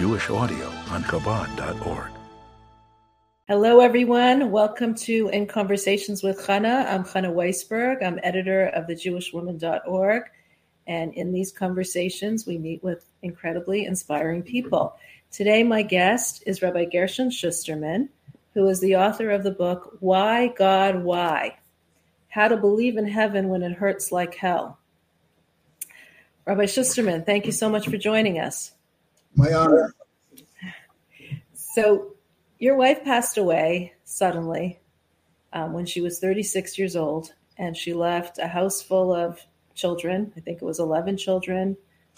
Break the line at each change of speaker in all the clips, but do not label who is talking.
Jewish audio on Chabad.org.
Hello, everyone. Welcome to In Conversations with Chana. I'm Chana Weisberg. I'm editor of thejewishwoman.org. And in these conversations, we meet with incredibly inspiring people. Today, my guest is Rabbi Gershon Schusterman, who is the author of the book, Why God Why? How to Believe in Heaven When It Hurts Like Hell. Rabbi Schusterman, thank you so much for joining us.
My honor.
So, your wife passed away suddenly um, when she was 36 years old, and she left a house full of children. I think it was 11 children.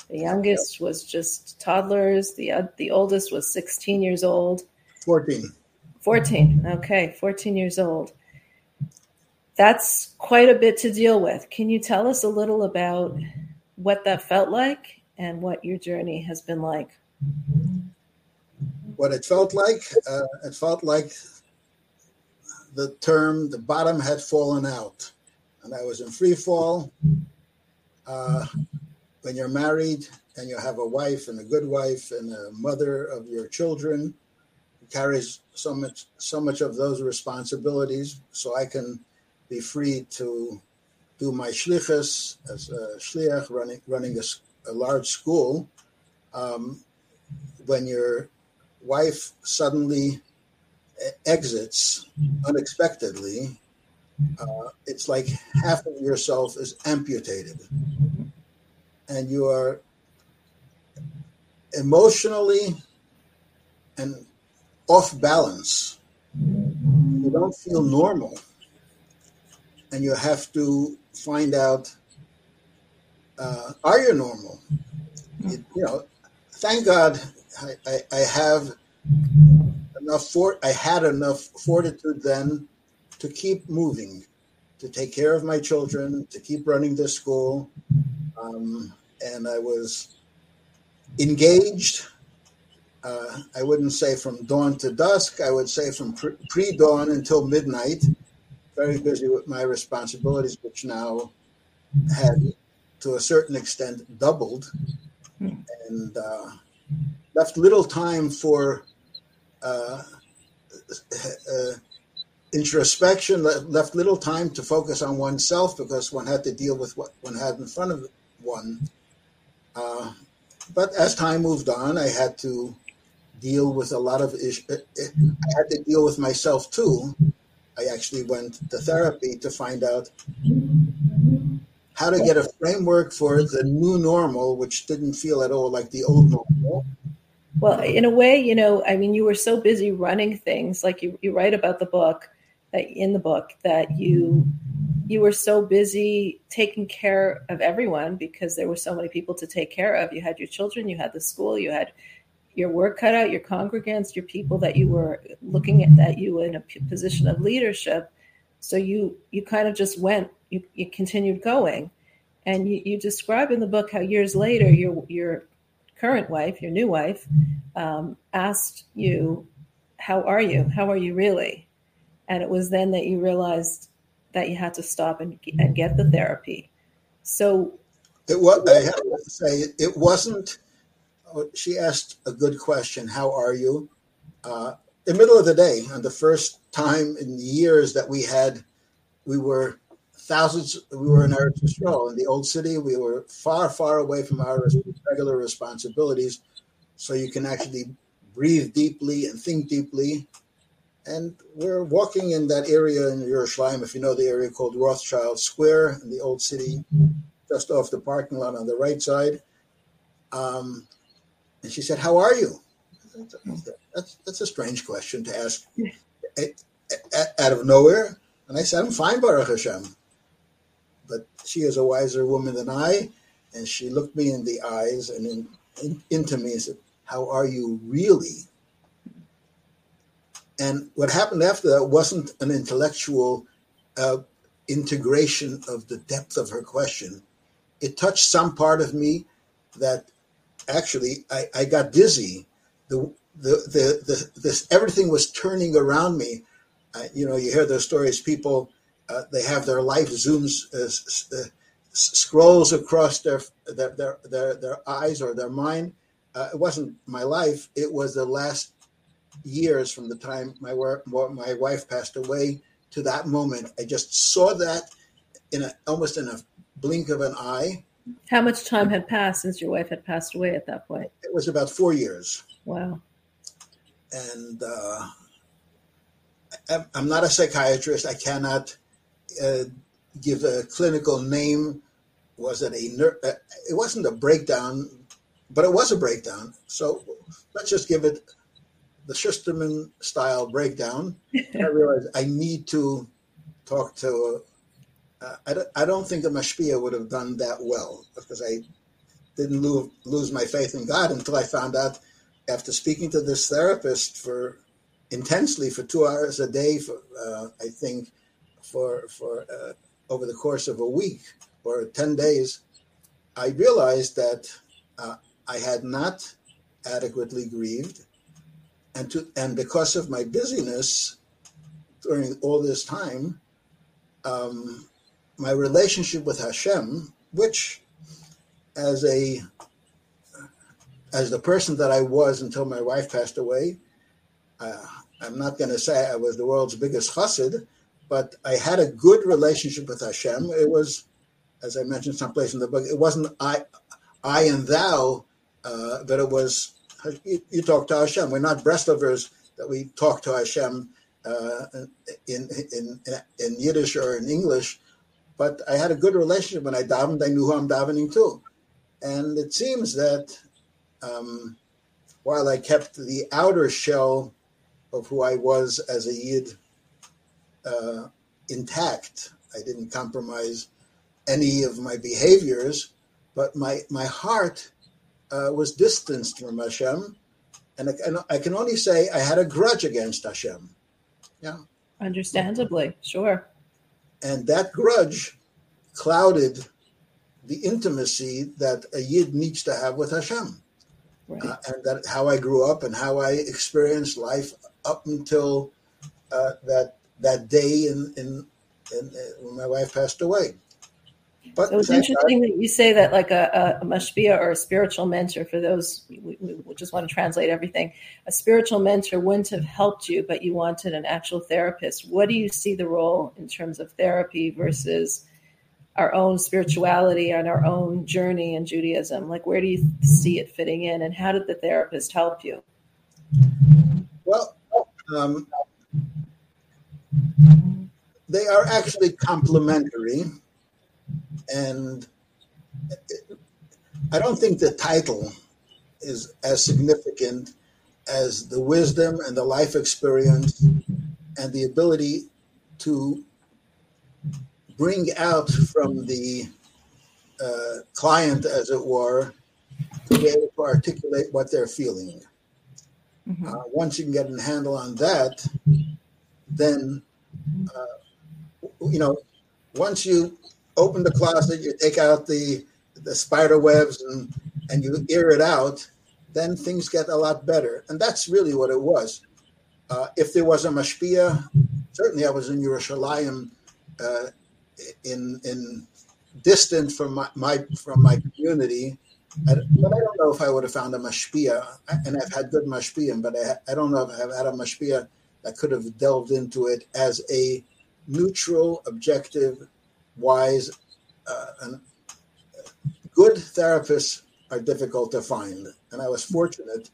The youngest was just toddlers. The uh, the oldest was 16 years old.
14.
14. Okay, 14 years old. That's quite a bit to deal with. Can you tell us a little about what that felt like and what your journey has been like?
What it felt like, uh, it felt like the term the bottom had fallen out, and I was in free fall. Uh, when you're married and you have a wife and a good wife and a mother of your children, carries so much so much of those responsibilities, so I can be free to do my shlichus as a shliach running running a, a large school. Um, when your wife suddenly exits unexpectedly, uh, it's like half of yourself is amputated, and you are emotionally and off balance. You don't feel normal, and you have to find out: uh, Are you normal? You, you know, thank God I, I, I have enough for I had enough fortitude then to keep moving, to take care of my children, to keep running the school, um, and I was engaged. Uh, I wouldn't say from dawn to dusk. I would say from pre dawn until midnight. Very busy with my responsibilities, which now had, to a certain extent, doubled, and uh, left little time for uh, uh, introspection, left little time to focus on oneself because one had to deal with what one had in front of one. Uh, but as time moved on, I had to deal with a lot of issues. I had to deal with myself too. I actually went to therapy to find out how to get a framework for the new normal, which didn't feel at all like the old normal.
Well, in a way, you know, I mean, you were so busy running things, like you, you write about the book that in the book that you you were so busy taking care of everyone because there were so many people to take care of. You had your children, you had the school, you had your work cut out, your congregants, your people that you were looking at that you in a position of leadership. So you you kind of just went, you, you continued going. And you, you describe in the book how years later your your current wife, your new wife, um, asked you, How are you? How are you really? And it was then that you realized that you had to stop and, and get the therapy. So
it was, I have to say, it wasn't, she asked a good question How are you? Uh, in the middle of the day, on the first time in years that we had, we were thousands. We were in Eretz Yisrael in the old city. We were far, far away from our regular responsibilities, so you can actually breathe deeply and think deeply. And we're walking in that area in Yerushalayim, if you know the area called Rothschild Square in the old city, just off the parking lot on the right side. Um, and she said, "How are you?" That's that's a strange question to ask out of nowhere. And I said, "I'm fine, Baruch Hashem." But she is a wiser woman than I. And she looked me in the eyes and in, in, into me and said, How are you really? And what happened after that wasn't an intellectual uh, integration of the depth of her question. It touched some part of me that actually I, I got dizzy. The, the, the, the, this everything was turning around me. Uh, you know, you hear those stories. People uh, they have their life zooms uh, uh, scrolls across their, their their, their their eyes or their mind, uh, it wasn't my life. It was the last years from the time my work, my wife passed away to that moment. I just saw that in a, almost in a blink of an eye.
How much time had passed since your wife had passed away at that point?
It was about four years.
Wow.
And uh, I'm not a psychiatrist. I cannot uh, give a clinical name. Was it a? Ner- uh, it wasn't a breakdown, but it was a breakdown. So let's just give it the Schusterman style breakdown. I realized I need to talk to. Uh, I, don't, I don't think a mashpia would have done that well because I didn't lose, lose my faith in God until I found out after speaking to this therapist for intensely for two hours a day for uh, I think for for uh, over the course of a week or ten days, I realized that uh, I had not adequately grieved, and to and because of my busyness during all this time, um, my relationship with Hashem, which as a as the person that I was until my wife passed away, uh, I'm not going to say I was the world's biggest chassid, but I had a good relationship with Hashem. It was, as I mentioned someplace in the book, it wasn't I, I and thou, uh, but it was you, you, talk to Hashem. We're not Breslovers that we talk to Hashem uh, in, in in Yiddish or in English, but I had a good relationship when I davened. I knew who I'm davening to, and it seems that um, while I kept the outer shell of who I was as a Yid uh, intact. I didn't compromise any of my behaviors, but my my heart uh, was distanced from Hashem, and I, and I, can only say I had a grudge against Hashem.
Yeah, understandably, sure.
And that grudge clouded the intimacy that a yid needs to have with Hashem, right. uh, and that how I grew up and how I experienced life up until uh, that that day in, in, in, uh, when my wife passed away.
But it was interesting God, that you say that like a, a, mashpia or a spiritual mentor for those we, we, just want to translate everything. A spiritual mentor wouldn't have helped you, but you wanted an actual therapist. What do you see the role in terms of therapy versus our own spirituality and our own journey in Judaism? Like, where do you see it fitting in, and how did the therapist help you?
Well, um, they are actually complementary, and I don't think the title is as significant as the wisdom and the life experience and the ability to bring out from the uh, client, as it were, to be able to articulate what they're feeling. Mm-hmm. Uh, once you can get a handle on that, then uh, you know, once you open the closet, you take out the the spider webs and and you air it out, then things get a lot better. And that's really what it was. Uh, if there was a mashpia, certainly I was in Yerushalayim, uh, in in distant from my, my from my community, I, but I don't know if I would have found a mashpia, and I've had good mashpia, but I, I don't know if I've had a mashpia that could have delved into it as a neutral, objective, wise, uh, and good therapists are difficult to find. And I was fortunate.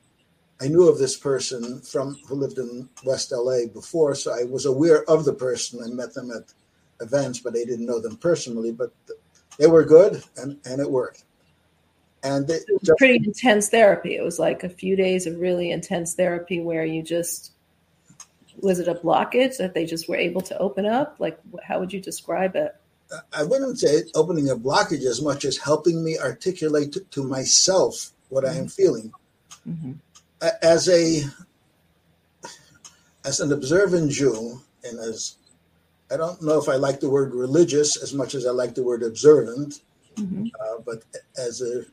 I knew of this person from who lived in West LA before, so I was aware of the person. I met them at events, but I didn't know them personally. But they were good, and, and it worked and it
was just, pretty intense therapy. It was like a few days of really intense therapy where you just was it a blockage that they just were able to open up? Like, how would you describe it?
I wouldn't say opening a blockage as much as helping me articulate to, to myself what mm-hmm. I am mm-hmm. feeling. Mm-hmm. As a as an observant Jew, and as I don't know if I like the word religious as much as I like the word observant, mm-hmm. uh, but as a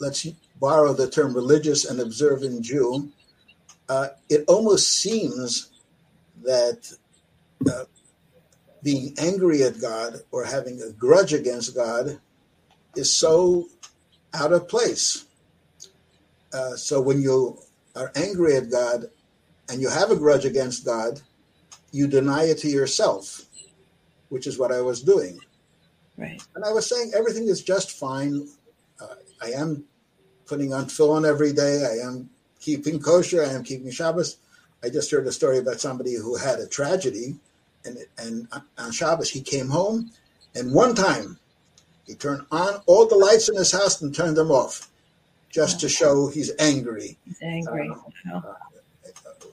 let's borrow the term religious and observant Jew, uh, it almost seems that uh, being angry at God or having a grudge against God is so out of place. uh, so when you are angry at God and you have a grudge against God, you deny it to yourself, which is what I was doing.
Right.
And I was saying everything is just fine. Uh, I am putting on tefillin every day. I am keeping kosher. I am keeping Shabbos. I just heard a story about somebody who had a tragedy, and and on Shabbos he came home, and one time he turned on all the lights in his house and turned them off, just to show he's angry.
He's angry.
Uh, uh,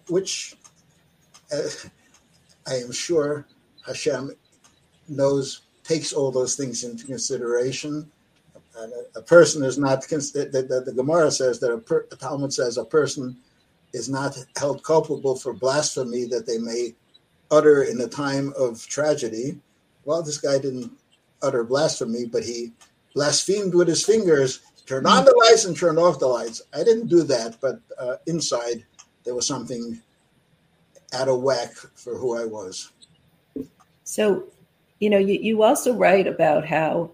which uh, I am sure Hashem knows takes all those things into consideration. And a, a person is not. The, the, the Gemara says that a per, the Talmud says a person is not held culpable for blasphemy that they may utter in a time of tragedy. Well, this guy didn't utter blasphemy, but he blasphemed with his fingers, turned on the lights and turned off the lights. I didn't do that, but uh, inside there was something out of whack for who I was.
So, you know, you, you also write about how,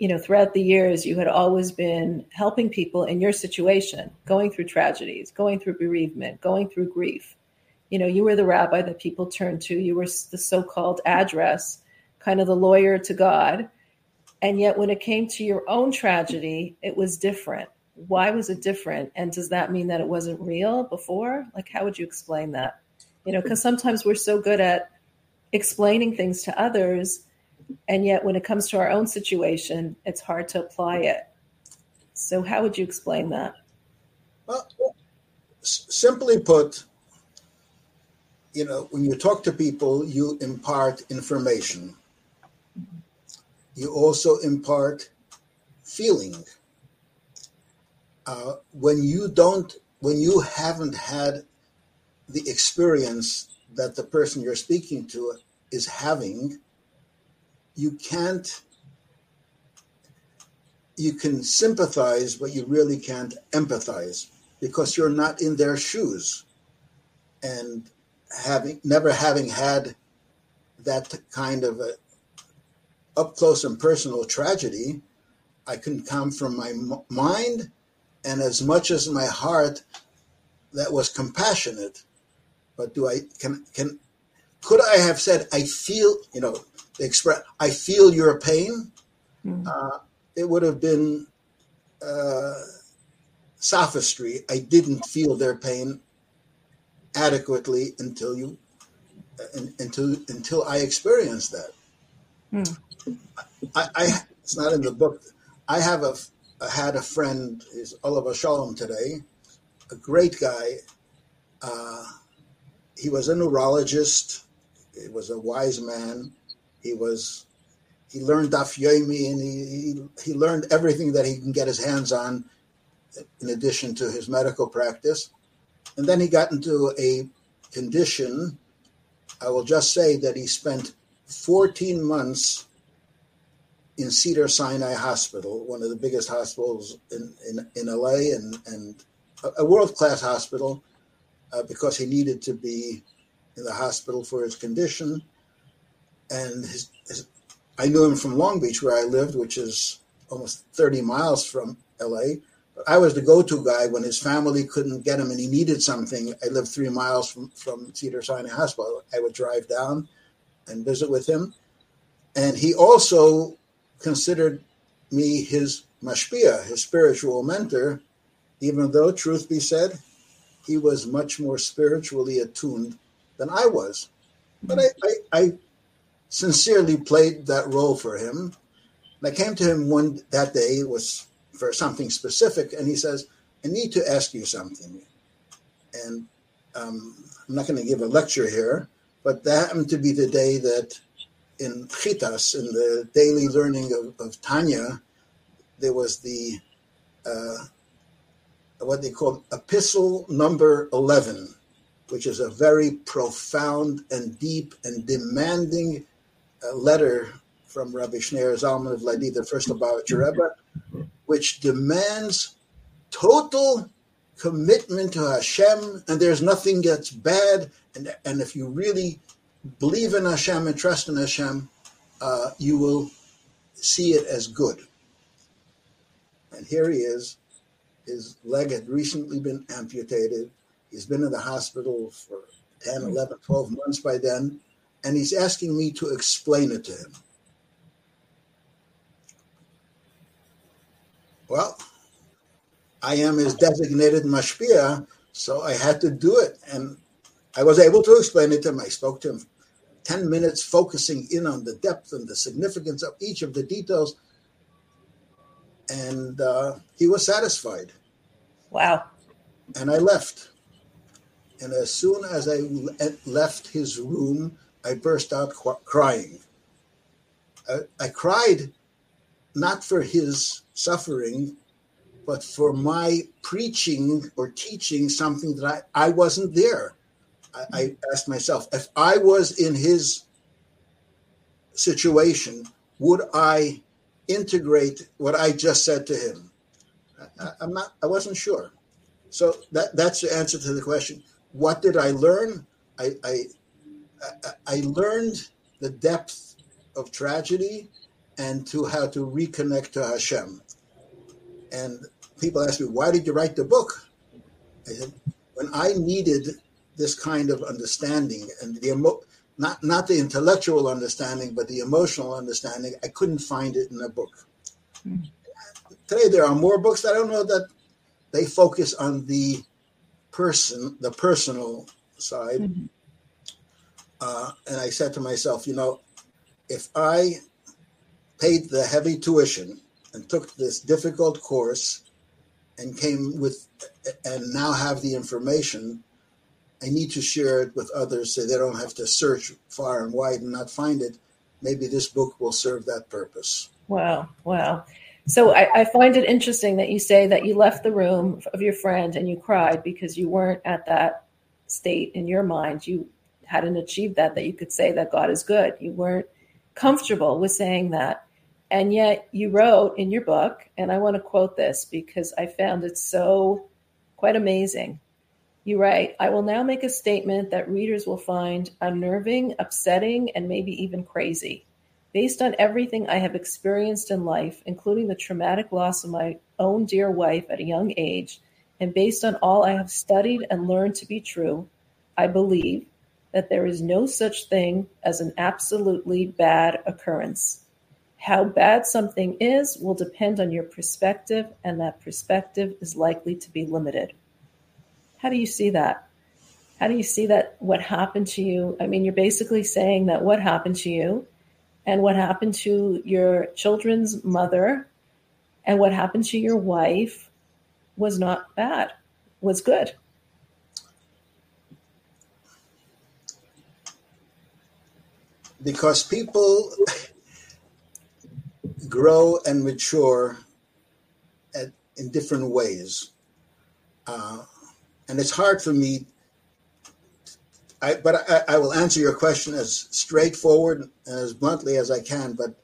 you know, throughout the years, you had always been helping people in your situation, going through tragedies, going through bereavement, going through grief. You know, you were the rabbi that people turned to, you were the so called address, kind of the lawyer to God. And yet, when it came to your own tragedy, it was different. Why was it different? And does that mean that it wasn't real before? Like, how would you explain that? You know, because sometimes we're so good at explaining things to others, and yet when it comes to our own situation, it's hard to apply it. So, how would you explain that?
Well, simply put, you know, when you talk to people, you impart information. You also impart feeling. Uh, when you don't, when you haven't had the experience that the person you're speaking to is having, you can't, you can sympathize, but you really can't empathize because you're not in their shoes. And having, never having had that kind of a up close and personal tragedy, I can come from my mind and as much as my heart that was compassionate but do I can can could I have said I feel you know express I feel your pain? Mm-hmm. Uh, it would have been uh, sophistry. I didn't feel their pain adequately until you uh, until until I experienced that. Mm. I, I, it's not in the book. I have a I had a friend. He's alav hashalom today, a great guy. Uh, he was a neurologist. He was a wise man. He was he learned Daf Yomi and he, he, he learned everything that he can get his hands on in addition to his medical practice. And then he got into a condition. I will just say that he spent 14 months in Cedars-Sinai Hospital, one of the biggest hospitals in, in, in LA and, and a world class hospital uh, because he needed to be in the hospital for his condition. And his, his, I knew him from Long Beach, where I lived, which is almost 30 miles from LA. But I was the go to guy when his family couldn't get him and he needed something. I lived three miles from, from Cedars-Sinai Hospital. I would drive down and visit with him. And he also considered me his mashpia, his spiritual mentor, even though, truth be said, he was much more spiritually attuned than I was. But I, I, I sincerely played that role for him. And I came to him one that day was for something specific, and he says, "I need to ask you something." And um, I'm not going to give a lecture here, but that happened to be the day that in Chitas, in the daily learning of, of Tanya, there was the uh, what they call Epistle number 11, which is a very profound and deep and demanding uh, letter from Rabbi Schneur Zalman of Ladi, the first Lubavitcher Rebbe, which demands total commitment to Hashem, and there's nothing that's bad. And, and if you really believe in Hashem and trust in Hashem, uh, you will see it as good. And here he is His leg had recently been amputated. He's been in the hospital for 10, 11, 12 months by then. And he's asking me to explain it to him. Well, I am his designated mashpia, so I had to do it. And I was able to explain it to him. I spoke to him 10 minutes, focusing in on the depth and the significance of each of the details. And uh, he was satisfied.
Wow.
And I left. And as soon as I left his room, I burst out crying. I, I cried not for his suffering, but for my preaching or teaching something that I, I wasn't there. I, I asked myself, if I was in his situation, would I integrate what I just said to him? I, am not. I wasn't sure. So that that's the answer to the question. What did I learn? I I, I learned the depth of tragedy and to how to reconnect to Hashem. And people ask me, why did you write the book? I said, when I needed this kind of understanding and the emo- not not the intellectual understanding, but the emotional understanding, I couldn't find it in a book. Mm. Today there are more books. I don't know that they focus on the person, the personal side. Mm-hmm. Uh, and I said to myself, you know, if I paid the heavy tuition and took this difficult course and came with and now have the information i need to share it with others so they don't have to search far and wide and not find it. Maybe this book will serve that purpose.
Wow wow. So I, I, find it interesting that you say that you left the room of your friend and you cried because you weren't at that state in your mind. You hadn't achieved that that you could say that god is good you weren't comfortable with saying that and yet you wrote in your book, and I want to quote this because I found it so quite amazing. You write, I will now make a statement that readers will find unnerving, upsetting, and maybe even crazy. Based on everything I have experienced in life, including the traumatic loss of my own dear wife at a young age, and based on all I have studied and learned to be true, I believe that there is no such thing as an absolutely bad occurrence. How bad something is will depend on your perspective, and that perspective is likely to be limited. How do you see that? How do you see that what happened to you? I mean, you're basically saying that what happened to you and what happened to your children's mother and what happened to your wife was not bad, was good.
Because people grow and mature at, in different ways. Uh, and it's hard for me, I, but I, I, will answer your question as straightforward and as bluntly as I can. But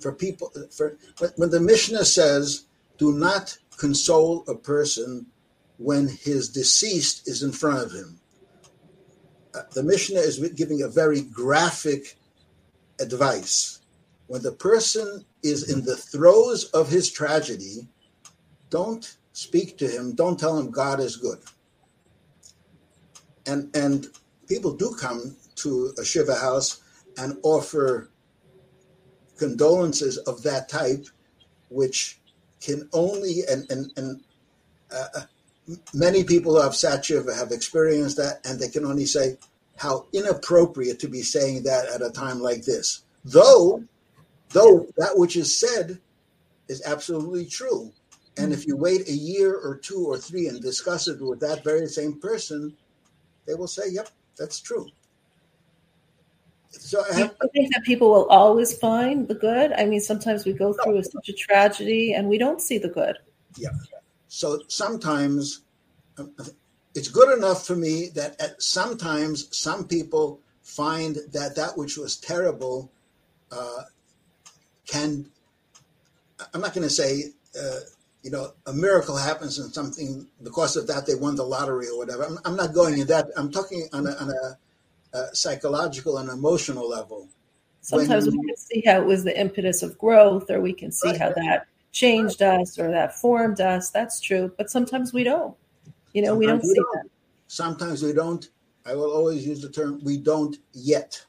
for people, for when the Mishnah says, do not console a person when his deceased is in front of him. Uh, the Mishnah is giving a very graphic advice. When the person is in the throes of his tragedy, don't speak to him. Don't tell him God is good. And and people do come to a shiva house and offer condolences of that type, which can only and and and uh, many people who have sat shiva have experienced that, and they can only say how inappropriate to be saying that at a time like this. Though though that which is said is absolutely true. And if you mm-hmm. wait a year or two or three and discuss it with that very same person, they will say, "Yep, that's true."
So I, have, I think that people will always find the good. I mean, sometimes we go through no. such a tragedy and we don't see the good.
Yeah. So sometimes it's good enough for me that at, sometimes some people find that that which was terrible uh, can I'm not going to say uh, you know a miracle happens and something because of that they won the lottery or whatever. I'm, I'm not going in that. I'm talking on a, on a, a psychological and emotional level.
Sometimes when, we can see how it was the impetus of growth, or we can see right. how that changed us or that formed us. That's true, but sometimes we don't. You know, sometimes we don't we see don't. that.
Sometimes we don't. I will always use the term we don't yet.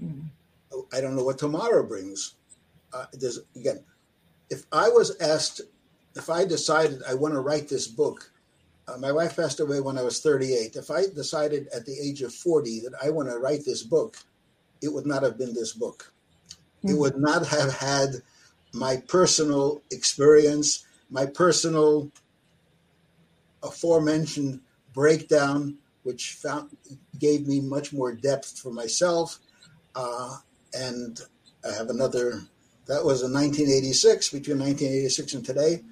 Mm. I don't know what tomorrow brings. Uh, there's again, if I was asked, if I decided I want to write this book, uh, my wife passed away when I was 38. If I decided at the age of 40 that I want to write this book, it would not have been this book. Mm-hmm. It would not have had my personal experience, my personal aforementioned breakdown, which found, gave me much more depth for myself. Uh, and I have another, that was in 1986, between 1986 and today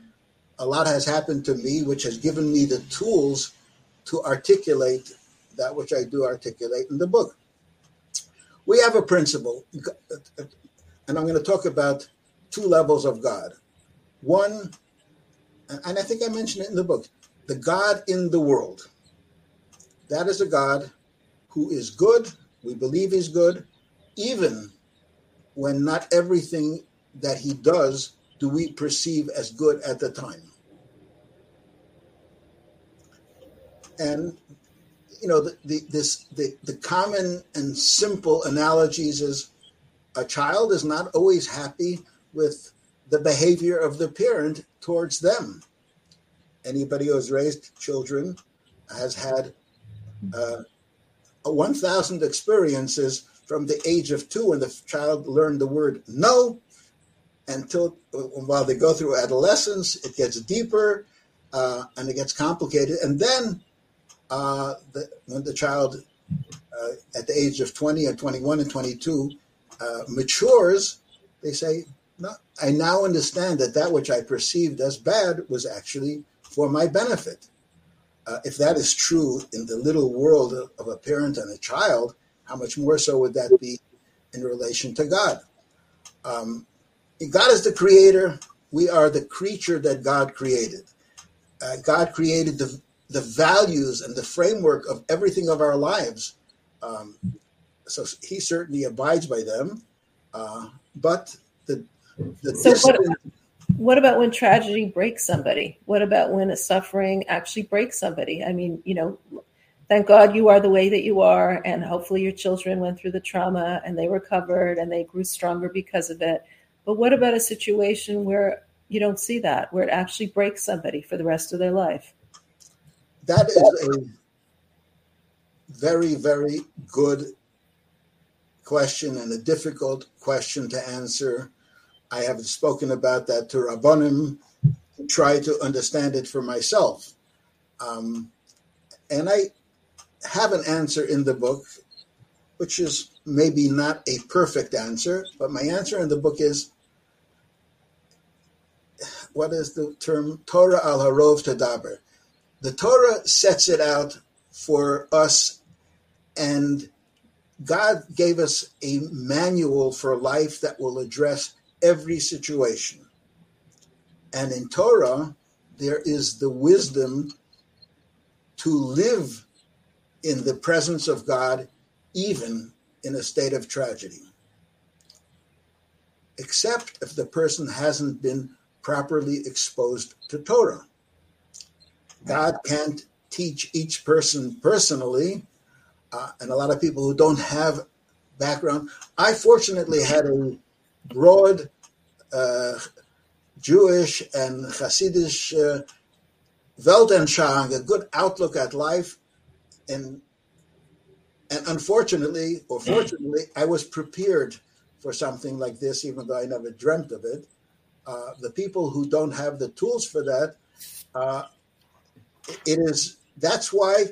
a lot has happened to me, which has given me the tools to articulate that which I do articulate in the book. We have a principle, and I'm going to talk about two levels of God. One, and I think I mentioned it in the book the God in the world. That is a God who is good, we believe he's good, even when not everything that he does do we perceive as good at the time. And you know, the, the this the, the common and simple analogies is a child is not always happy with the behavior of the parent towards them. Anybody who has raised children has had uh, 1,000 experiences from the age of two when the child learned the word no until while they go through adolescence, it gets deeper uh, and it gets complicated. And then uh, the, when the child uh, at the age of 20 or 21 and 22 uh, matures, they say, no, I now understand that that which I perceived as bad was actually for my benefit. Uh, if that is true in the little world of, a parent and a child, how much more so would that be in relation to God? Um, God is the creator. We are the creature that God created. Uh, God created the, the values and the framework of everything of our lives. Um, so he certainly abides by them. Uh, but the, the
so what, what about when tragedy breaks somebody? What about when a suffering actually breaks somebody? I mean, you know, thank God you are the way that you are, and hopefully your children went through the trauma and they recovered and they grew stronger because of it. But what about a situation where you don't see that, where it actually breaks somebody for the rest of their life?
That is a very, very good question and a difficult question to answer. I have spoken about that to Rabbanim, try to understand it for myself. Um, and I have an answer in the book, which is maybe not a perfect answer, but my answer in the book is what is the term? Torah al harov tadaber. The Torah sets it out for us, and God gave us a manual for life that will address every situation. And in Torah, there is the wisdom to live in the presence of God, even in a state of tragedy. Except if the person hasn't been properly exposed to Torah. God can't teach each person personally, uh, and a lot of people who don't have background. I fortunately had a broad uh, Jewish and Hasidic uh, Weltanschauung, a good outlook at life, and and unfortunately, or fortunately, I was prepared for something like this, even though I never dreamt of it. Uh, the people who don't have the tools for that, uh, it is that's why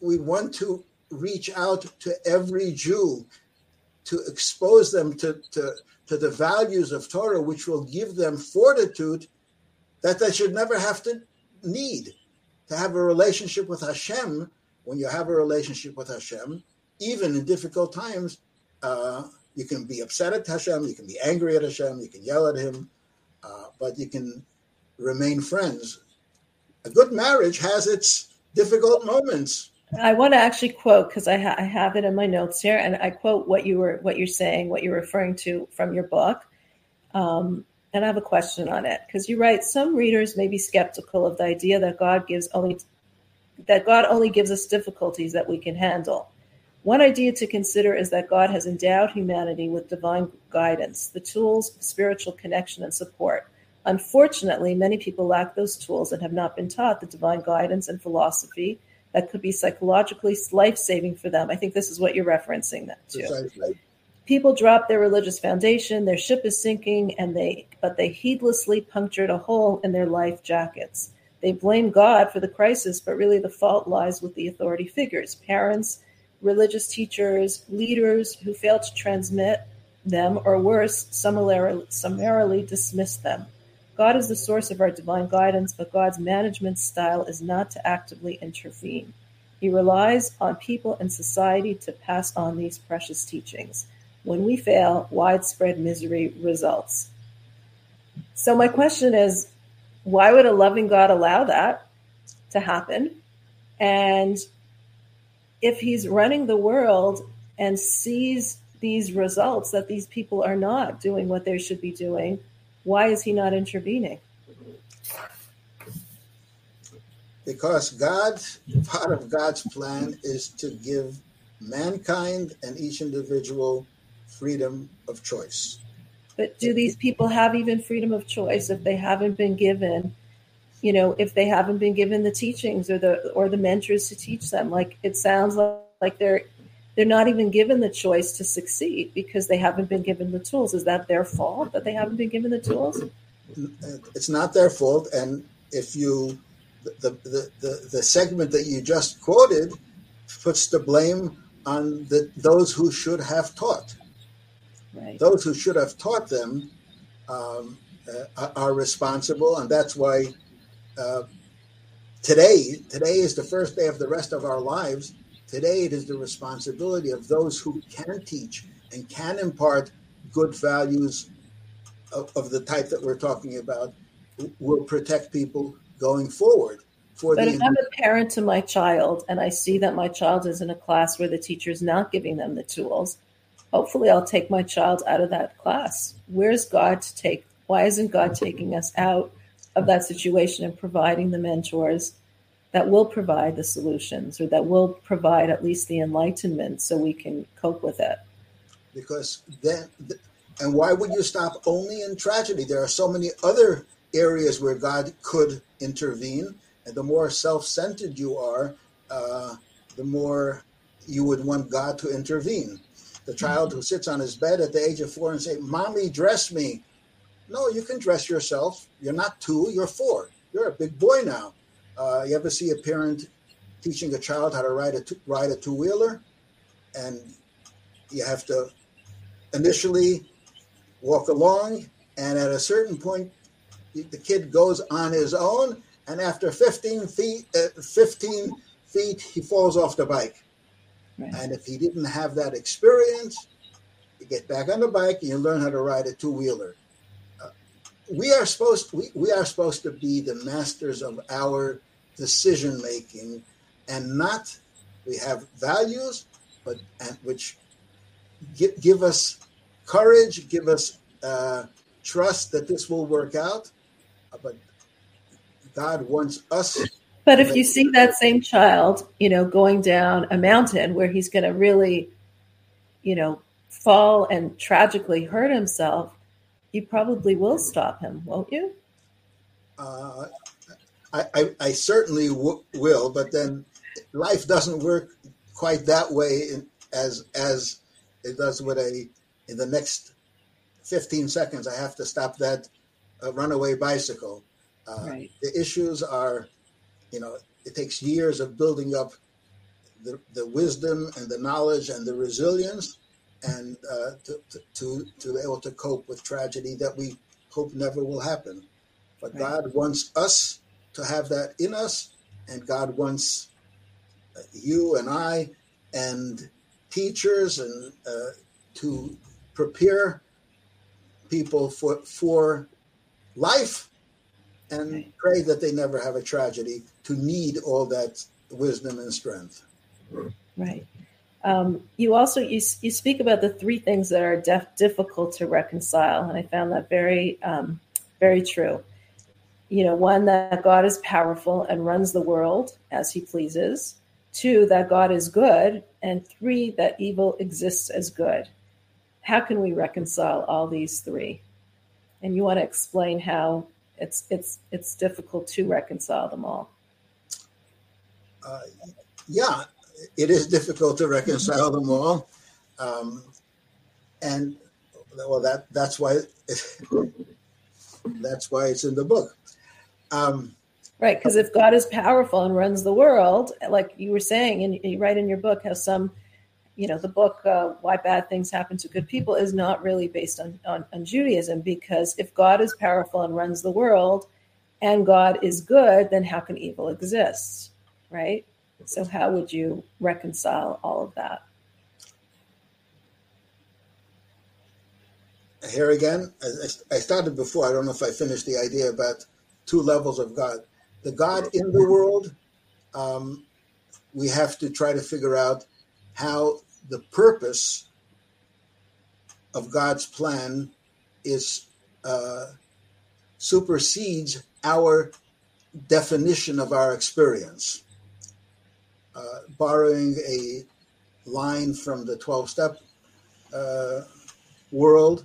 we want to reach out to every Jew to expose them to, to, to the values of Torah, which will give them fortitude that they should never have to need to have a relationship with Hashem. When you have a relationship with Hashem, even in difficult times, uh, you can be upset at Hashem, you can be angry at Hashem, you can yell at him, uh, but you can remain friends. A good marriage has its difficult moments.
I want to actually quote because I, ha- I, have it in my notes here, and I quote what you were what you're saying, what you're referring to from your book. Um, and I have a question on it because you write some readers may be skeptical of the idea that God gives only that God only gives us difficulties that we can handle. One idea to consider is that God has endowed humanity with divine guidance, the tools, spiritual connection, and support. Unfortunately, many people lack those tools and have not been taught the divine guidance and philosophy that could be psychologically life saving for them. I think this is what you're referencing that to. People drop their religious foundation, their ship is sinking, and they but they heedlessly punctured a hole in their life jackets. They blame God for the crisis, but really the fault lies with the authority figures, parents, religious teachers, leaders who fail to transmit them, or worse, summarily, summarily dismiss them. God is the source of our divine guidance, but God's management style is not to actively intervene. He relies on people and society to pass on these precious teachings. When we fail, widespread misery results. So, my question is why would a loving God allow that to happen? And if he's running the world and sees these results that these people are not doing what they should be doing, why is he not intervening?
Because God's part of God's plan is to give mankind and each individual freedom of choice.
But do these people have even freedom of choice if they haven't been given, you know, if they haven't been given the teachings or the or the mentors to teach them? Like it sounds like like they're they're not even given the choice to succeed because they haven't been given the tools. Is that their fault that they haven't been given the tools?
It's not their fault. And if you, the, the, the, the segment that you just quoted puts the blame on the, those who should have taught. Right. Those who should have taught them um, uh, are responsible. And that's why uh, today, today is the first day of the rest of our lives Today, it is the responsibility of those who can teach and can impart good values of, of the type that we're talking about, will protect people going forward.
For but if I'm a parent to my child and I see that my child is in a class where the teacher is not giving them the tools, hopefully I'll take my child out of that class. Where's God to take? Why isn't God taking us out of that situation and providing the mentors that will provide the solutions or that will provide at least the enlightenment so we can cope with it.
Because then, and why would you stop only in tragedy? There are so many other areas where God could intervene, and the more self centered you are, uh, the more you would want God to intervene. The child who sits on his bed at the age of four and say, "Mommy, dress me." No, you can dress yourself. You're not two. You're four. You're a big boy now. Uh, you ever see a parent teaching a child how to ride a two, ride a two wheeler, and you have to initially walk along, and at a certain point, the kid goes on his own, and after 15 feet, uh, 15 feet, he falls off the bike. Right. And if he didn't have that experience, you get back on the bike and you learn how to ride a two wheeler we are supposed we, we are supposed to be the masters of our decision making and not we have values but and which give, give us courage give us uh, trust that this will work out but god wants us
but if you see that same child you know going down a mountain where he's going to really you know fall and tragically hurt himself you probably will stop him, won't you?
Uh, I, I, I, certainly w- will, but then life doesn't work quite that way in, as as it does with a in the next 15 seconds. I have to stop that uh, runaway bicycle. Uh, right. The issues are, you know, it takes years of building up the, the wisdom and the knowledge and the resilience and uh, to, to, to be able to cope with tragedy that we hope never will happen. But right. God wants us to have that in us, and God wants uh, you and I and teachers and uh, to prepare people for for life and right. pray that they never have a tragedy to need all that wisdom and strength.
Right. Um, you also you, you speak about the three things that are def- difficult to reconcile, and I found that very um, very true. You know, one that God is powerful and runs the world as He pleases. Two, that God is good, and three, that evil exists as good. How can we reconcile all these three? And you want to explain how it's it's it's difficult to reconcile them all.
Uh, yeah, it is difficult to reconcile them all, um, and well, that that's why that's why it's in the book. Um,
right, because if God is powerful and runs the world, like you were saying, and you write in your book how some, you know, the book uh, "Why Bad Things Happen to Good People" is not really based on, on on Judaism, because if God is powerful and runs the world, and God is good, then how can evil exist? Right. So, how would you reconcile all of that?
Here again, I started before. I don't know if I finished the idea about two levels of God. The God in the world, um, we have to try to figure out how the purpose of God's plan is uh, supersedes our definition of our experience uh, borrowing a line from the 12 step uh, world,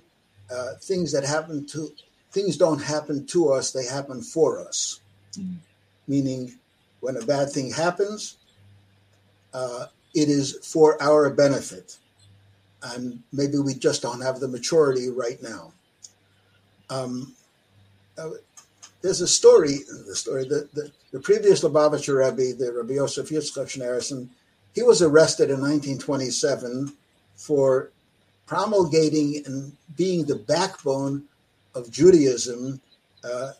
uh, things that happen to things don't happen to us, they happen for us. Mm-hmm. Meaning, when a bad thing happens, uh, it is for our benefit. And maybe we just don't have the maturity right now. Um, uh, there's a story, the story that the, the previous Lubavitcher Rebbe, the Rabbi Yosef Yitzchak Schneerson, he was arrested in 1927 for promulgating and being the backbone of Judaism uh,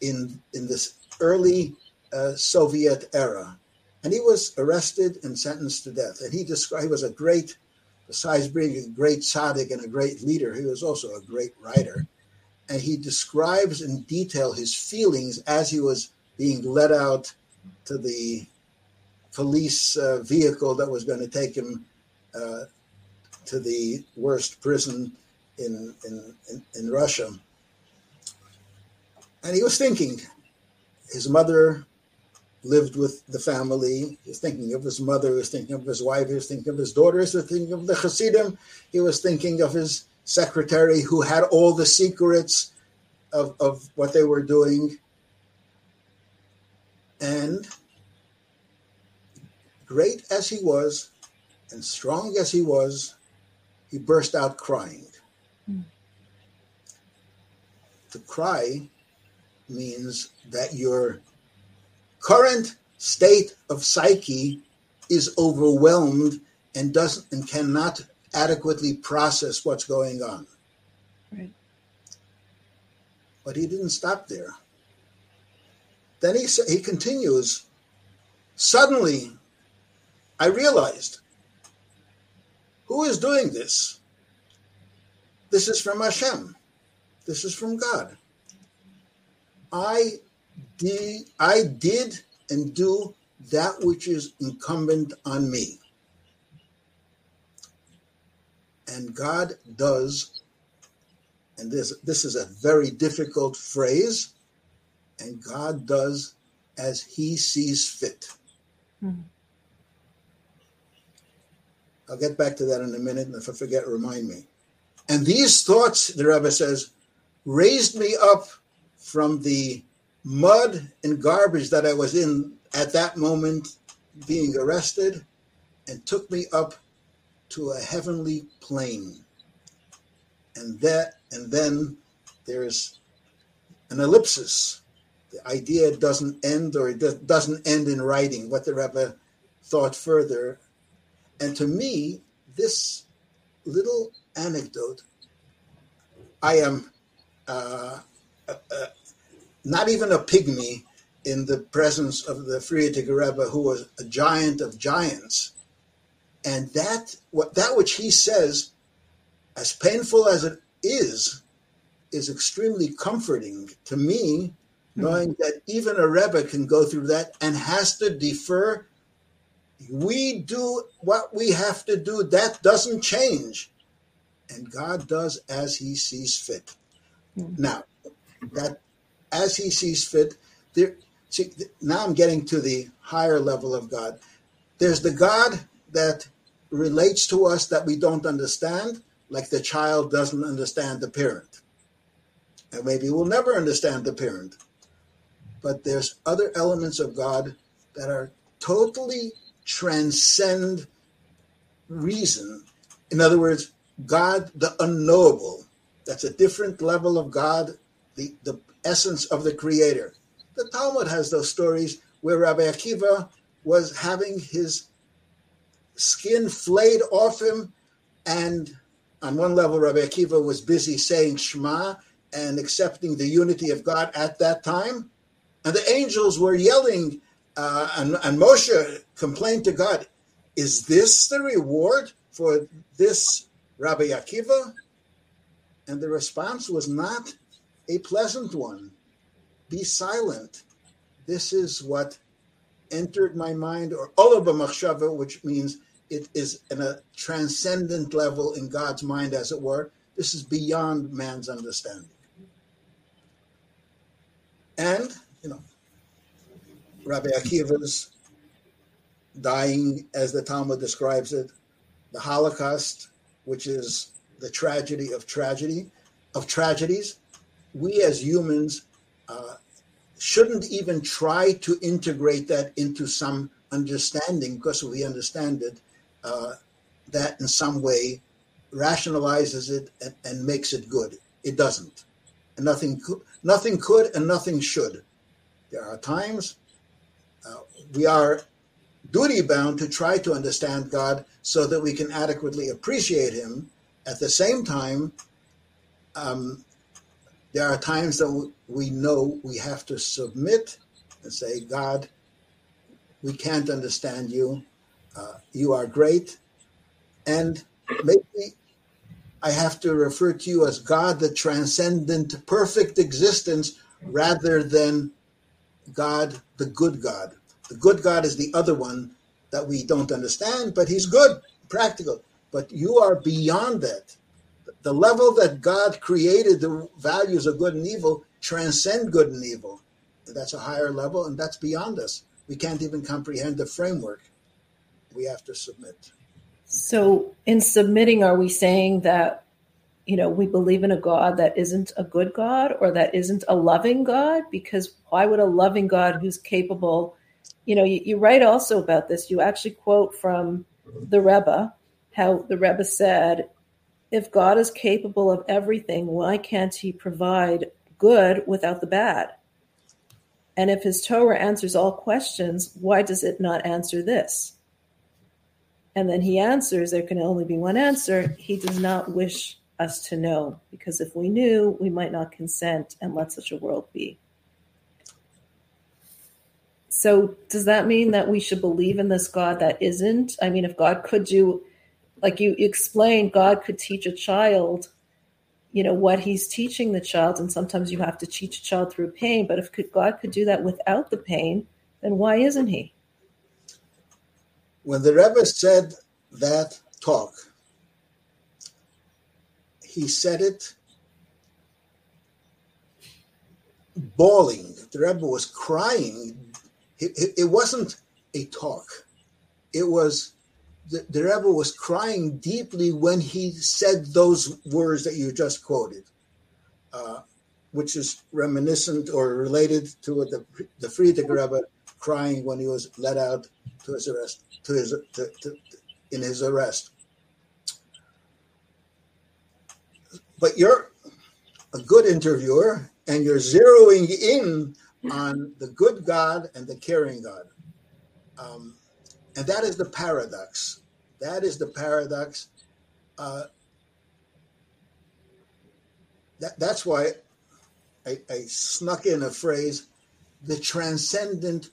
in in this early uh, Soviet era, and he was arrested and sentenced to death. And he described he was a great, besides being a great tzaddik and a great leader, he was also a great writer and he describes in detail his feelings as he was being led out to the police uh, vehicle that was going to take him uh, to the worst prison in, in, in, in Russia. And he was thinking, his mother lived with the family. He was thinking of his mother, he was thinking of his wife, he was thinking of his daughters, he was thinking of the Hasidim, he was thinking of his secretary who had all the secrets of, of what they were doing. And great as he was and strong as he was, he burst out crying. Mm. To cry means that your current state of psyche is overwhelmed and doesn't and cannot adequately process what's going on. Right. But he didn't stop there. Then he he continues. Suddenly, I realized who is doing this. This is from Hashem. This is from God. I did, I did and do that which is incumbent on me. And God does, and this, this is a very difficult phrase, and God does as he sees fit. Mm-hmm. I'll get back to that in a minute, and if I forget, remind me. And these thoughts, the Rebbe says, raised me up from the mud and garbage that I was in at that moment, being arrested, and took me up to a heavenly plane. And that and then there's an ellipsis. The idea doesn't end or it doesn't end in writing, what the Rebbe thought further. And to me, this little anecdote, I am uh, uh, uh, not even a pygmy in the presence of the Frierdiker Rebbe, who was a giant of giants and that what that which he says, as painful as it is, is extremely comforting to me, mm-hmm. knowing that even a Rebbe can go through that and has to defer We do what we have to do. That doesn't change. And God does as he sees fit. Mm-hmm. Now, that as he sees fit, there see now I'm getting to the higher level of God. There's the God that relates to us that we don't understand, like the child doesn't understand the parent. And maybe we'll never understand the parent. But there's other elements of God that are totally transcend reason. In other words, God, the unknowable. That's a different level of God, the, the essence of the creator. The Talmud has those stories where Rabbi Akiva was having his skin flayed off him. And on one level, Rabbi Akiva was busy saying Shema and accepting the unity of God at that time. And the angels were yelling, uh, and, and Moshe complained to God, Is this the reward for this Rabbi Akiva? And the response was not a pleasant one. Be silent. This is what entered my mind, or Olaba Machshava, which means it is in a transcendent level in God's mind, as it were. This is beyond man's understanding. And, you know, Rabbi Akiva's dying, as the Talmud describes it, the Holocaust, which is the tragedy of tragedy, of tragedies. We as humans uh, shouldn't even try to integrate that into some understanding because we understand it uh, that in some way rationalizes it and, and, makes it good. It doesn't. And nothing, nothing could and nothing should. There are times uh, we are duty bound to try to understand God so that we can adequately appreciate Him. At the same time, um, there are times that we know we have to submit and say, God, we can't understand you. Uh, you are great. And maybe I have to refer to you as God, the transcendent, perfect existence, rather than God, the good God. The good God is the other one that we don't understand, but He's good, practical. But you are beyond that. The level that God created the values of good and evil transcend good and evil. That's a higher level, and that's beyond us. We can't even comprehend the framework we have to submit.
So, in submitting, are we saying that, you know, we believe in a God that isn't a good God or that isn't a loving God? Because why would a loving God who's capable, you know, you, you write also about this, you actually quote from the Rebbe, how the Rebbe said, if God is capable of everything, why can't he provide good without the bad? And if his Torah answers all questions, why does it not answer this? And then he answers, there can only be one answer. He does not wish us to know, because if we knew, we might not consent and let such a world be. So, does that mean that we should believe in this God that isn't? I mean, if God could do, like you explained, God could teach a child, you know, what he's teaching the child. And sometimes you have to teach a child through pain. But if God could do that without the pain, then why isn't he?
When the Rebbe said that talk, he said it bawling. The Rebbe was crying. It, it, it wasn't a talk. It was the, the Rebbe was crying deeply when he said those words that you just quoted, uh, which is reminiscent or related to the the Frierdiker Rebbe crying when he was let out to his arrest to his to, to, in his arrest. But you're a good interviewer, and you're zeroing in on the good God and the caring God, um, and that is the paradox. That is the paradox. Uh, that, that's why I, I snuck in a phrase: the transcendent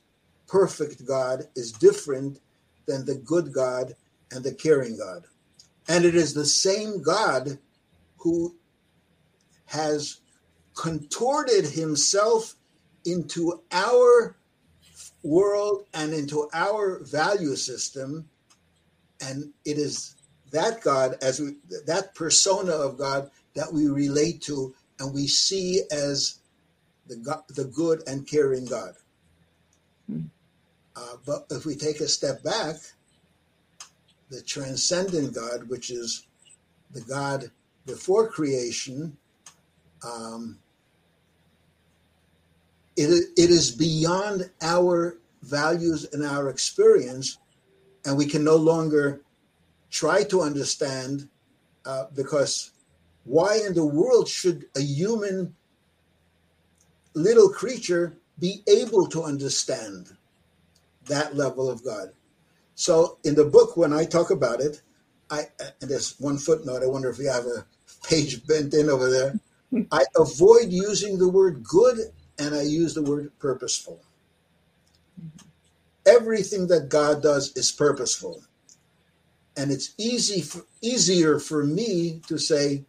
perfect God is different than the good God and the caring God. And it is the same God who has contorted himself into our world and into our value system. And it is that God, as we, that persona of God that we relate to and we see as the, God, the good and caring God. Hmm. Uh, but if we take a step back, the transcendent God, which is the God before creation, um, it, it is beyond our values and our experience, and we can no longer try to understand uh, because why in the world should a human little creature be able to understand that level of God? So in the book, when I talk about it, I and there's one footnote. I wonder if you have a page bent in over there. I avoid using the word good and I use the word purposeful. Everything that God does is purposeful. And it's easy for, easier for me to say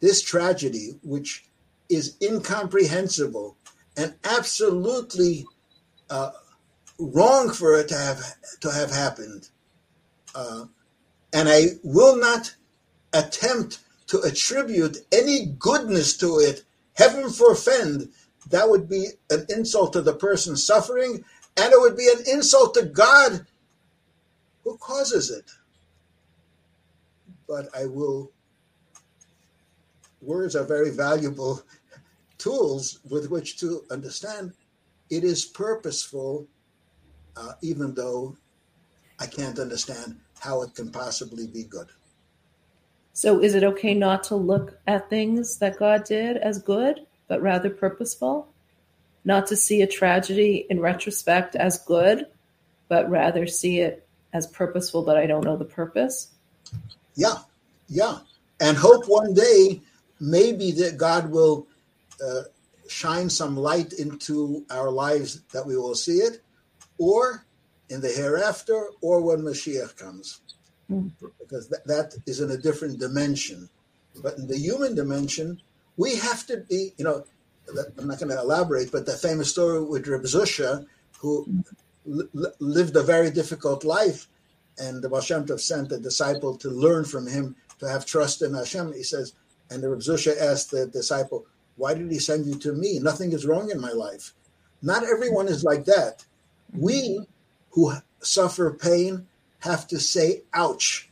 this tragedy, which is incomprehensible and absolutely uh, wrong for it to have to have happened. Uh, and I will not attempt to attribute any goodness to it. Heaven forfend, that would be an insult to the person suffering, and it would be an insult to God who causes it. But I will, words are very valuable tools with which to understand it is purposeful uh, even though I can't understand how it can possibly be good.
So, is it okay not to look at things that God did as good, but rather purposeful? Not to see a tragedy in retrospect as good, but rather see it as purposeful, but I don't know the purpose?
Yeah, yeah. And hope one day maybe that God will uh, shine some light into our lives that we will see it, or in the hereafter, or when Mashiach comes, mm. because th- that is in a different dimension. But in the human dimension, we have to be, you know, I'm not going to elaborate, but the famous story with Reb Zusha, who l- lived a very difficult life, and the Baal Shem Tov sent a disciple to learn from him to have trust in Hashem. He says, and the Reb Zusha asked the disciple, "Why did he send you to me? Nothing is wrong in my life." Not everyone is like that. We who suffer pain have to say, ouch.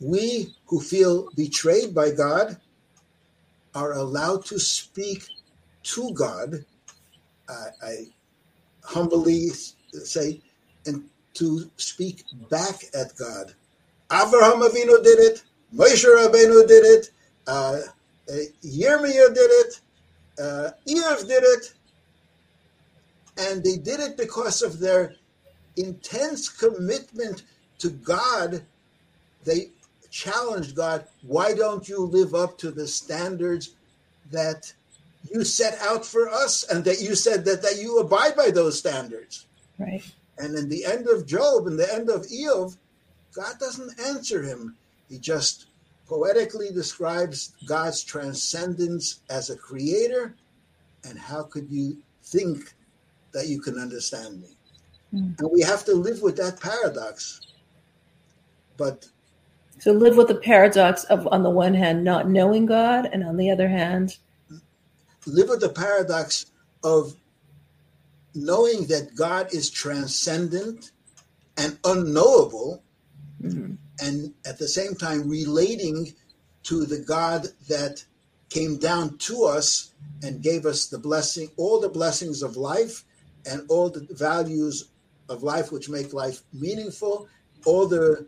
We who feel betrayed by God are allowed to speak to God. I, I humbly say, and to speak back at God. Avraham Avinu did it. Moshe Rabbeinu did it. Uh, Yirmiyah did it. Uh, did it. And they did it because of their intense commitment to God. They challenged God, why don't you live up to the standards that you set out for us and that you said that, that you abide by those standards?
Right.
And in the end of Job in the end of Iyov, God doesn't answer him. He just poetically describes God's transcendence as a creator. And how could you think that you can understand me. Mm. And we have to live with that paradox. But
so live with the paradox of on the one hand not knowing God and on the other hand
live with the paradox of knowing that God is transcendent and unknowable mm-hmm. and at the same time relating to the God that came down to us and gave us the blessing all the blessings of life and all the values of life which make life meaningful, all the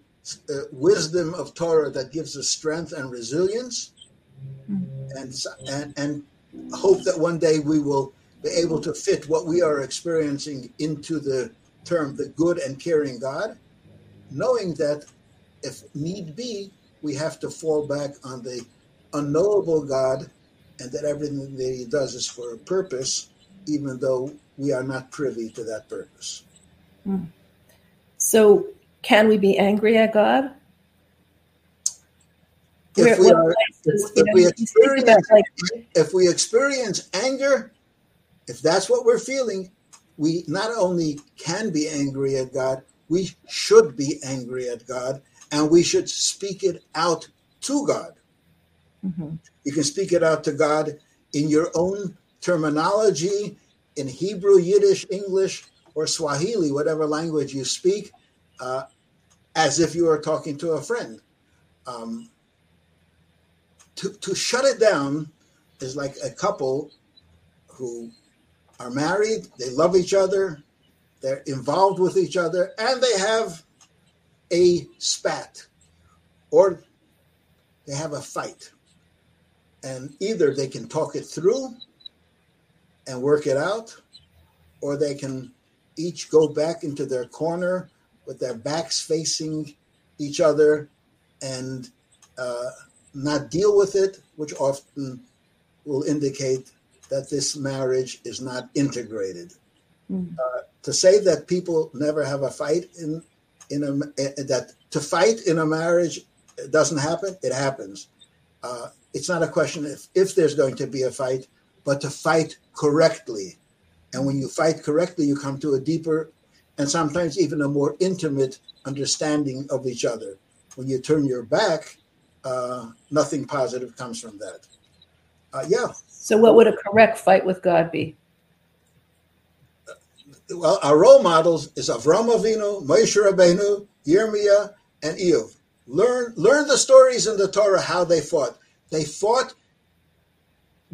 uh, wisdom of Torah that gives us strength and resilience, and, and and hope that one day we will be able to fit what we are experiencing into the term the good and caring God, knowing that if need be, we have to fall back on the unknowable God and that everything that He does is for a purpose, even though we are not privy to that purpose. Mm.
So, can we be angry at God?
If we, are, if, if we experience, like, if we experience anger, if that's what we're feeling, we not only can be angry at God, we should be angry at God and we should speak it out to God. Mm-hmm. You can speak it out to God in your own terminology, in Hebrew, Yiddish, English, or Swahili, whatever language you speak, as if you are talking to a friend. Um, to, to shut it down is like a couple who are married, they love each other, they're involved with each other, and they have a spat or they have a fight. And either they can talk it through and work it out, or they can each go back into their corner with their backs facing each other and uh, not deal with it, which often will indicate that this marriage is not integrated. Mm. Uh, to say that people never have a fight in in a that to fight in a marriage doesn't happen, it happens. Uh, it's not a question if if there's going to be a fight, but to fight correctly. And when you fight correctly, you come to a deeper and sometimes even a more intimate understanding of each other. When you turn your back, uh, nothing positive comes from that. Uh, yeah.
So, what would a correct fight with God be?
Well, our role models is Avram Avinu, Moshe Rabbeinu, Yirmiyah, and Iyov. Learn learn the stories in the Torah how they fought. They fought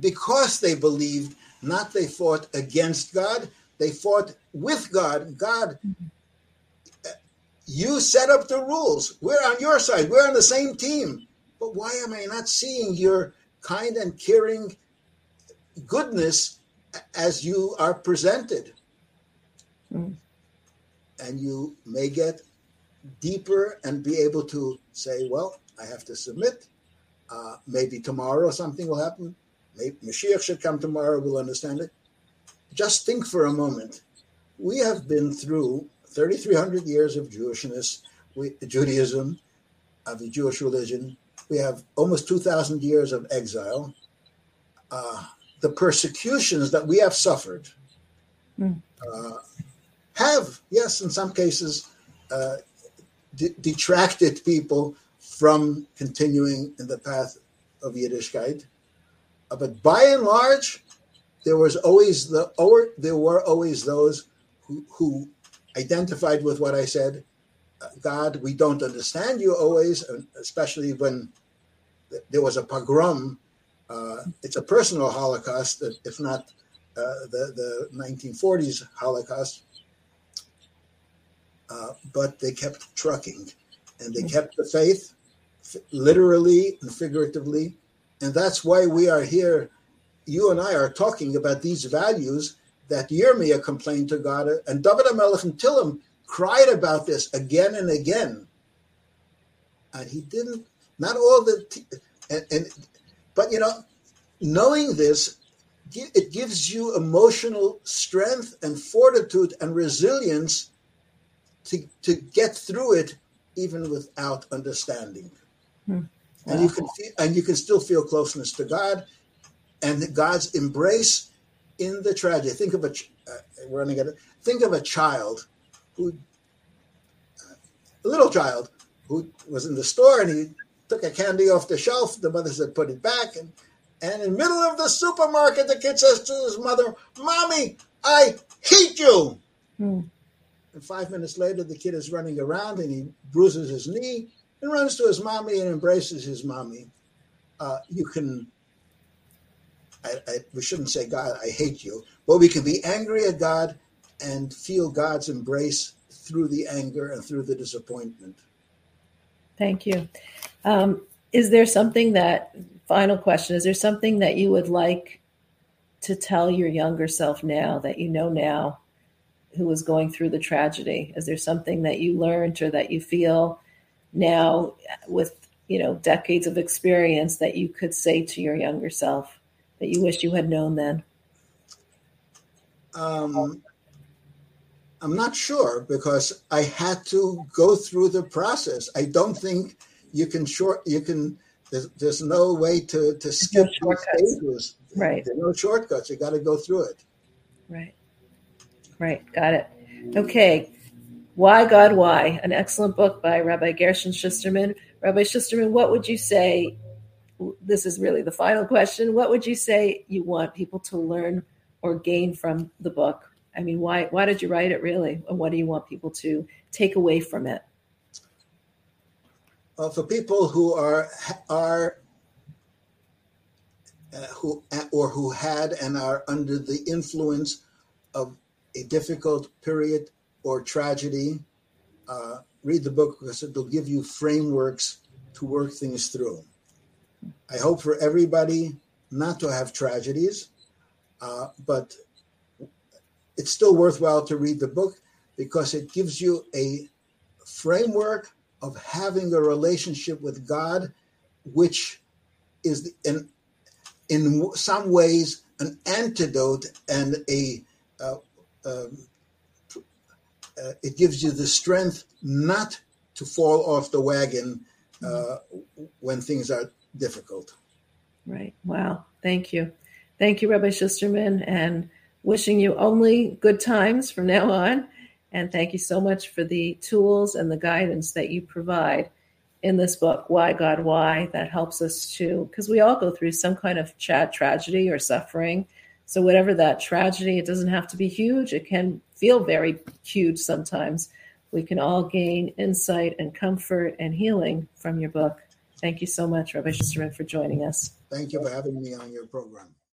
because they believed, not they fought against God. They fought with God. God, you set up the rules. We're on your side. We're on the same team. But why am I not seeing your kind and caring goodness as you are presented? Mm. And you may get deeper and be able to say, well, I have to submit. Uh, maybe tomorrow something will happen. Maybe Mashiach should come tomorrow. We'll understand it. Just think for a moment. We have been through 3,300 years of Jewishness, we, Judaism, of the Jewish religion. We have almost 2,000 years of exile. Uh, the persecutions that we have suffered mm. uh, have, yes, in some cases, uh, d- detracted people from continuing in the path of Yiddishkeit. Uh, but by and large, there was always the or there were always those who, who identified with what I said. Uh, God, we don't understand you always, especially when there was a pogrom. Uh, it's a personal Holocaust, if not uh, the, the 1940s Holocaust. Uh, but they kept trucking and they kept the faith literally and figuratively. And that's why we are here. You and I are talking about these values that Yirmiyah complained to God, and David HaMelech and Tehillim cried about this again and again. And he didn't, not all the, and, and but you know, knowing this, it gives you emotional strength and fortitude and resilience to, to get through it even without understanding. Hmm. And you can feel, and you can still feel closeness to God and God's embrace in the tragedy. Think of a uh, running at it. Think of a child who, uh, a little child who was in the store and he took a candy off the shelf. The mother said, "Put it back." And and in the middle of the supermarket, the kid says to his mother, "Mommy, I hate you." Hmm. And five minutes later, the kid is running around and he bruises his knee and runs to his mommy and embraces his mommy. Uh, you can, I, I, we shouldn't say, God, I hate you, but we can be angry at God and feel God's embrace through the anger and through the disappointment.
Thank you. Um, is there something that, final question, is there something that you would like to tell your younger self now that you know now who was going through the tragedy? Is there something that you learned or that you feel now with you know decades of experience that you could say to your younger self that you wish you had known then?
Um, I'm not sure because I had to go through the process. I don't think you can short you can. There's, there's no way to to skip no
stages. Right.
There's no shortcuts. You got to go through it.
Right. Right. Got it. Okay. Why God Why? An excellent book by Rabbi Gershon Schusterman. Rabbi Schusterman, what would you say? This is really the final question. What would you say you want people to learn or gain from the book? I mean, why why did you write it really? And what do you want people to take away from it?
Well, for people who are are uh, who or who had and are under the influence of a difficult period or tragedy, uh, read the book because it'll give you frameworks to work things through. I hope for everybody not to have tragedies, uh, but it's still worthwhile to read the book because it gives you a framework of having a relationship with God, which is in in some ways an antidote and a uh, um, uh, it gives you the strength not to fall off the wagon uh, when things are difficult.
Right. Wow. Thank you. Thank you, Rabbi Schusterman, and wishing you only good times from now on. And thank you so much for the tools and the guidance that you provide in this book, Why God Why, that helps us to, because we all go through some kind of chat tragedy or suffering. So, whatever that tragedy, it doesn't have to be huge. It can feel very huge sometimes. We can all gain insight and comfort and healing from your book. Thank you so much, Rabbi Schusterman, for joining us.
Thank you for having me on your program.